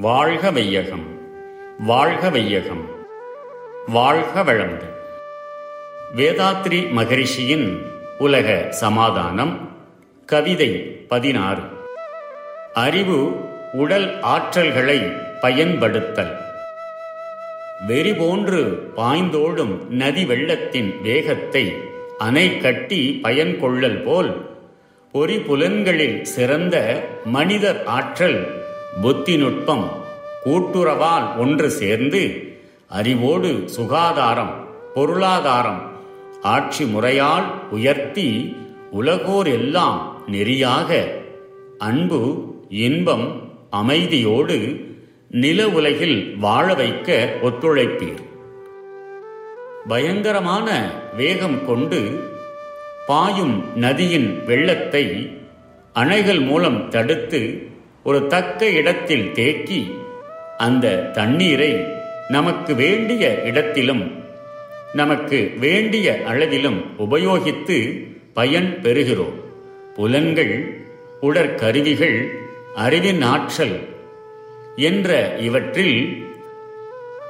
வாழ்க வையகம் வாழ்க வையகம் வாழ்க வளமுடன். வேதாத்ரி மகரிஷியின் உலக சமாதானம் கவிதை பதினாறு. அறிவு உடல் ஆற்றல்களை பயன்படுத்தல். வெறி போன்று பாய்ந்தோடும் நதி வெள்ளத்தின் வேகத்தை அணை கட்டி பயன் கொள்ளல் போல் பொறி புலன்களில் சிறந்த மனிதர் ஆற்றல் புத்தி நுட்பம் கூட்டுறவால் ஒன்று சேர்ந்து அறிவோடு சுகாதாரம் பொருளாதாரம் ஆட்சி முறையால் உயர்த்தி உலகோர் எல்லாம் நெறியாக அன்பு இன்பம் அமைதியோடு நில உலகில் வாழ வைக்க ஒத்துழைப்பீர். பயங்கரமான வேகம் கொண்டு பாயும் நதியின் வெள்ளத்தை அணைகள் மூலம் தடுத்து ஒரு தக்க இடத்தில் தேக்கி அந்த தண்ணீரை நமக்கு வேண்டிய இடத்திலும் நமக்கு வேண்டிய அளவிலும் உபயோகித்து பயன் பெறுகிறோம். புலன்கள் உடற்கருவிகள் அறிவின் ஆற்றல் என்ற இவற்றில்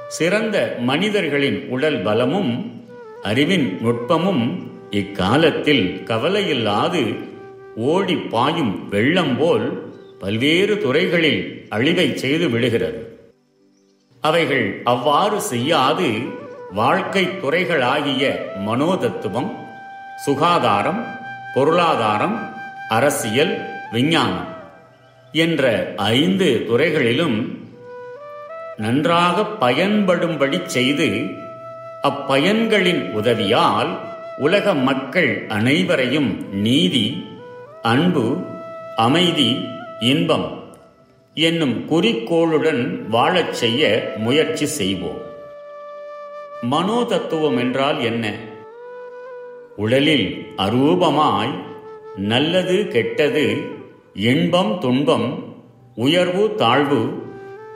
சிறந்த மனிதர்களின் உடல் பலமும் அறிவின் நுட்பமும் இக்காலத்தில் கவலையில்லாது ஓடி பாயும் வெள்ளம் போல் பல்வேறு துறைகளில் அழிவை செய்து விடுகிறது. அவைகள் அவ்வாறு செய்யாது. வாழ்க்கை துறைகளாகிய மனோதத்துவம் சுகாதாரம் பொருளாதாரம் அரசியல் விஞ்ஞானம் என்ற ஐந்து துறைகளிலும் நன்றாக பயன்படும்படி செய்து அப்பயன்களின் உதவியால் உலக மக்கள் அனைவரையும் நீதி அன்பு அமைதி இன்பம் என்னும் குறிக்கோளுடன் வாழச் செய்ய முயற்சி செய்வோம். மனோதத்துவம் என்றால் என்ன? உடலில் அரூபமாய் நல்லது கெட்டது இன்பம் துன்பம் உயர்வு தாழ்வு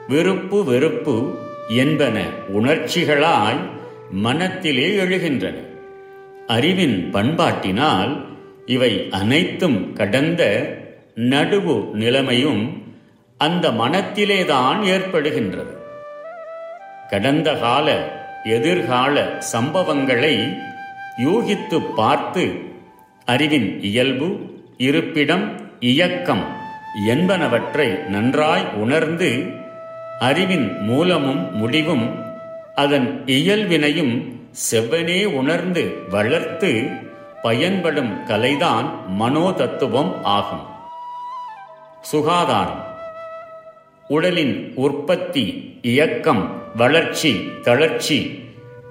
விருப்பு வெறுப்பு என்பன உணர்ச்சிகளாய் மனத்திலே எழுகின்றன. அறிவின் பண்பாட்டினால் இவை அனைத்தும் கடந்த நடுவு நிலைமையும் அந்த மனத்திலேதான் ஏற்படுகின்றது. கடந்த கால எதிர்கால சம்பவங்களை யூகித்து பார்த்து அறிவின் இயல்பு இருப்பிடம் இயக்கம் என்பனவற்றை நன்றாய் உணர்ந்து அறிவின் மூலமும் முடிவும் அதன் இயல்பினையும் செவ்வனே உணர்ந்து வளர்த்து பயன்படும் கலைதான் மனோதத்துவம் ஆகும். சுகாதாரம். உடலின் உற்பத்தி இயக்கம் வளர்ச்சி தளர்ச்சி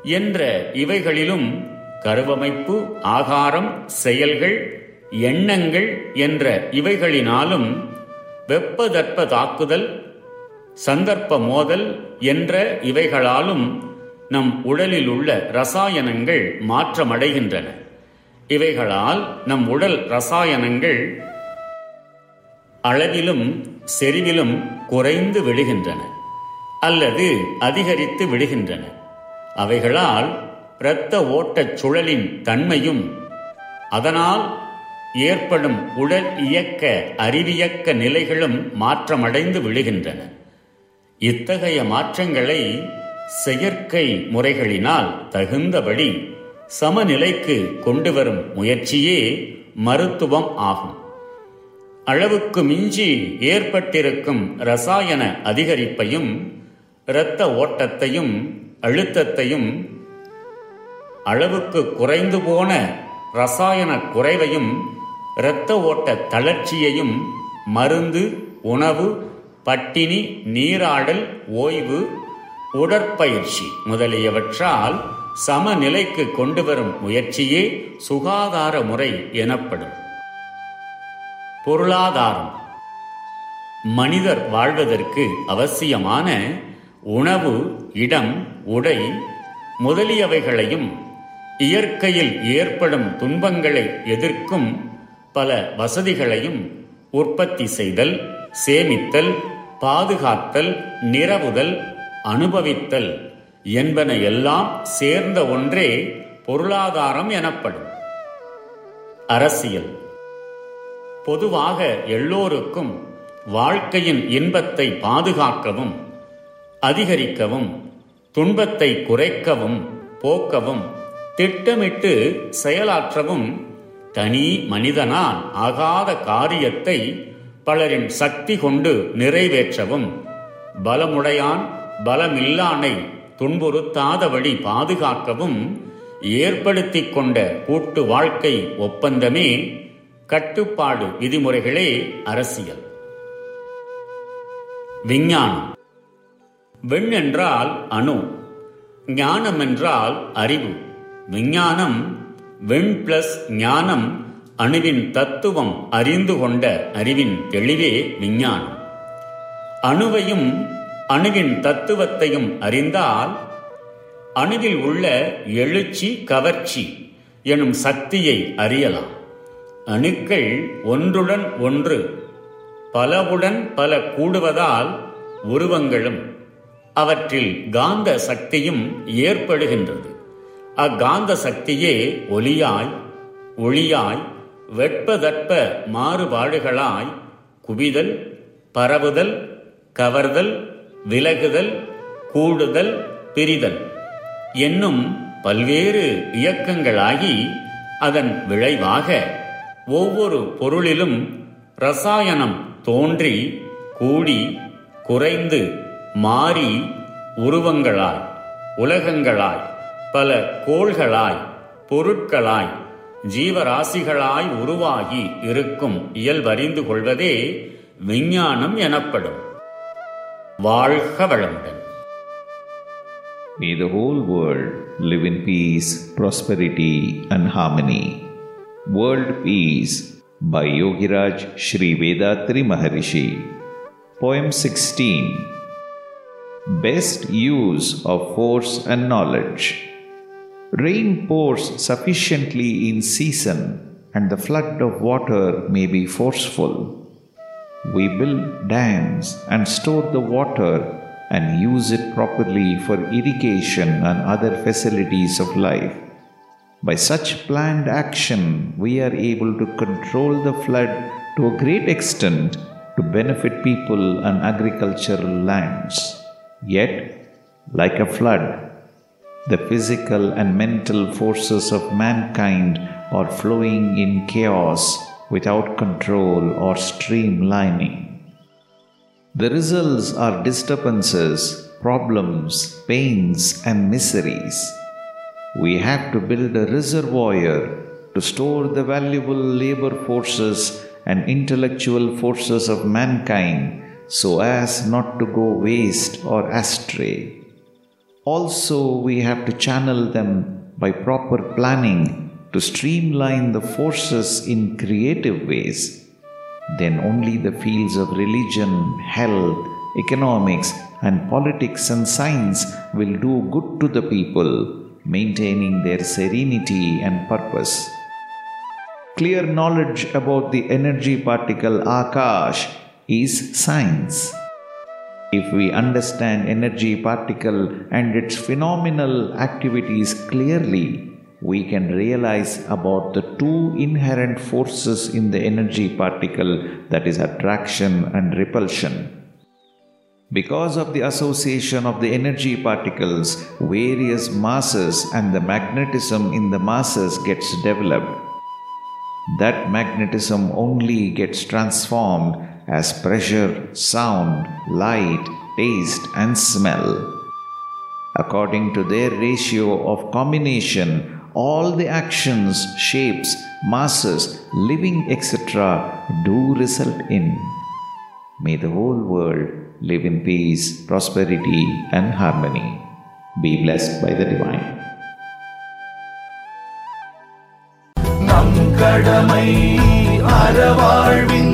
என்ற இவைகளிலும் கருவமைப்பு ஆகாரம் செயல்கள் எண்ணங்கள் என்ற இவைகளினாலும் வெப்பதற்ப தாக்குதல் சந்தர்ப்ப மோதல் என்ற இவைகளாலும் நம் உடலில் உள்ள ரசாயனங்கள் மாற்றமடைகின்றன. இவைகளால் நம் உடல் ரசாயனங்கள் அளவிலும் செறிவிலும் குறைந்து விடுகின்றன அல்லது அதிகரித்து விடுகின்றன அவைகளால் இரத்த ஓட்டச் சுழலின் தன்மையும் அதனால் ஏற்படும் உடல் இயக்க அறிவியக்க நிலைகளும் மாற்றமடைந்து விடுகின்றன இத்தகைய மாற்றங்களை செயற்கை முறைகளினால் தகுந்தபடி சமநிலைக்கு கொண்டு வரும் முயற்சியே மருத்துவம் ஆகும். அளவுக்கு மிஞ்சி ஏற்பட்டிருக்கும் ரசாயன அதிகரிப்பையும் இரத்த ஓட்டத்தையும் அழுத்தத்தையும் அளவுக்கு குறைந்து போன ரசாயன குறைவையும் இரத்த ஓட்ட தளர்ச்சியையும் மருந்து உணவு பட்டினி நீராடல் ஓய்வு உடற்பயிற்சி முதலியவற்றால் சமநிலைக்கு கொண்டு வரும் முயற்சியே சுகாதார முறை எனப்படும். பொருளாதாரம். மனிதர் வாழ்வதற்கு அவசியமான உணவு இடம் உடை முதலியவைகளையும் இயற்கையில் ஏற்படும் துன்பங்களை எதிர்க்கும் பல வசதிகளையும் உற்பத்தி செய்தல் சேமித்தல் பாதுகாத்தல் நிரவுதல் அனுபவித்தல் என்பன எல்லாம் சேர்ந்த ஒன்றே பொருளாதாரம் எனப்படும். அரசியல். பொதுவாக எல்லோருக்கும் வாழ்க்கையின் இன்பத்தை பாதுகாக்கவும் அதிகரிக்கவும் துன்பத்தை குறைக்கவும் போக்கவும் திட்டமிட்டு செயலாற்றவும் தனி மனிதனால் ஆகாத காரியத்தை பலரின் சக்தி கொண்டு நிறைவேற்றவும் பலமுடையான் பலமில்லானை துன்புறுத்தாதபடி பாதுகாக்கவும் ஏற்படுத்திக் கொண்ட கூட்டு வாழ்க்கை ஒப்பந்தமே கட்டுப்பாடு விதிமுறைகளே அரசியல். விஞ்ஞானம். வெண் என்றால் அணு ஞானம் என்றால் அறிவு. விஞ்ஞானம் வெண் பிளஸ் ஞானம் அணுவின் தத்துவம் அறிந்து கொண்ட அறிவின் தெளிவே விஞ்ஞானம். அணுவையும் அணுவின் தத்துவத்தையும் அறிந்தால் அணுவில் உள்ள எழுச்சி கவர்ச்சி எனும் சக்தியை அறியலாம். அணுக்கள் ஒன்றுடன் ஒன்று பலவுடன் பல கூடுவதால் உருவங்களும் அவற்றில் காந்த சக்தியும் ஏற்படுகின்றது. அக்காந்த சக்தியே ஒலியாய் ஒளியாய் வெட்பதட்ப மாறுபாடுகளாய் குவிதல் பரவுதல் கவர்தல் விலகுதல் கூடுதல் பிரிதல் என்னும் பல்வேறு இயக்கங்களாகி அதன் விளைவாக ஒவ்வொரு பொருளிலும் ரசாயனம் தோன்றி கூடி குறைந்து மாறி உருவங்களாய் உலகங்களாய் பல கோள்களாய் பொருட்களாய் ஜீவராசிகளாய் உருவாகி இருக்கும் இயல்பறிந்து கொள்வதே விஞ்ஞானம் எனப்படும் வாழ்க வளமுடன் May the whole world live in peace, prosperity, and harmony. World Peace by Yogiraj Sri Vedatri Maharishi. Poem 16 Best use of force and knowledge. Rain pours sufficiently in season, and the flood of water may be forceful. We build dams and store the water and use it properly for irrigation and other facilities of life. By such planned action, we are able to control the flood to a great extent to benefit people and agricultural lands. Yet, like a flood, the physical and mental forces of mankind are flowing in chaos without control or streamlining. The results are disturbances, problems, pains, and miseries. We have to build a reservoir to store the valuable labor forces and intellectual forces of mankind so as not to go waste or astray. Also, we have to channel them by proper planning to streamline the forces in creative ways. Then only the fields of religion, health, economics, and politics and science will do good to the people, maintaining their serenity and purpose. Clear knowledge about the energy particle Akash is science. If we understand energy particle and its phenomenal activities clearly, we can realize about the two inherent forces in the energy particle that is attraction and repulsion. Because of the association of the energy particles, various masses and the magnetism in the masses gets developed. That magnetism only gets transformed as pressure, sound, light, taste, and smell. According to their ratio of combination, all the actions, shapes, masses, living, etc., do result in. May the whole world live in peace, prosperity, and harmony. Be blessed by the Divine. நம் கடமை அறவாழ்வின் நாட்டத்தே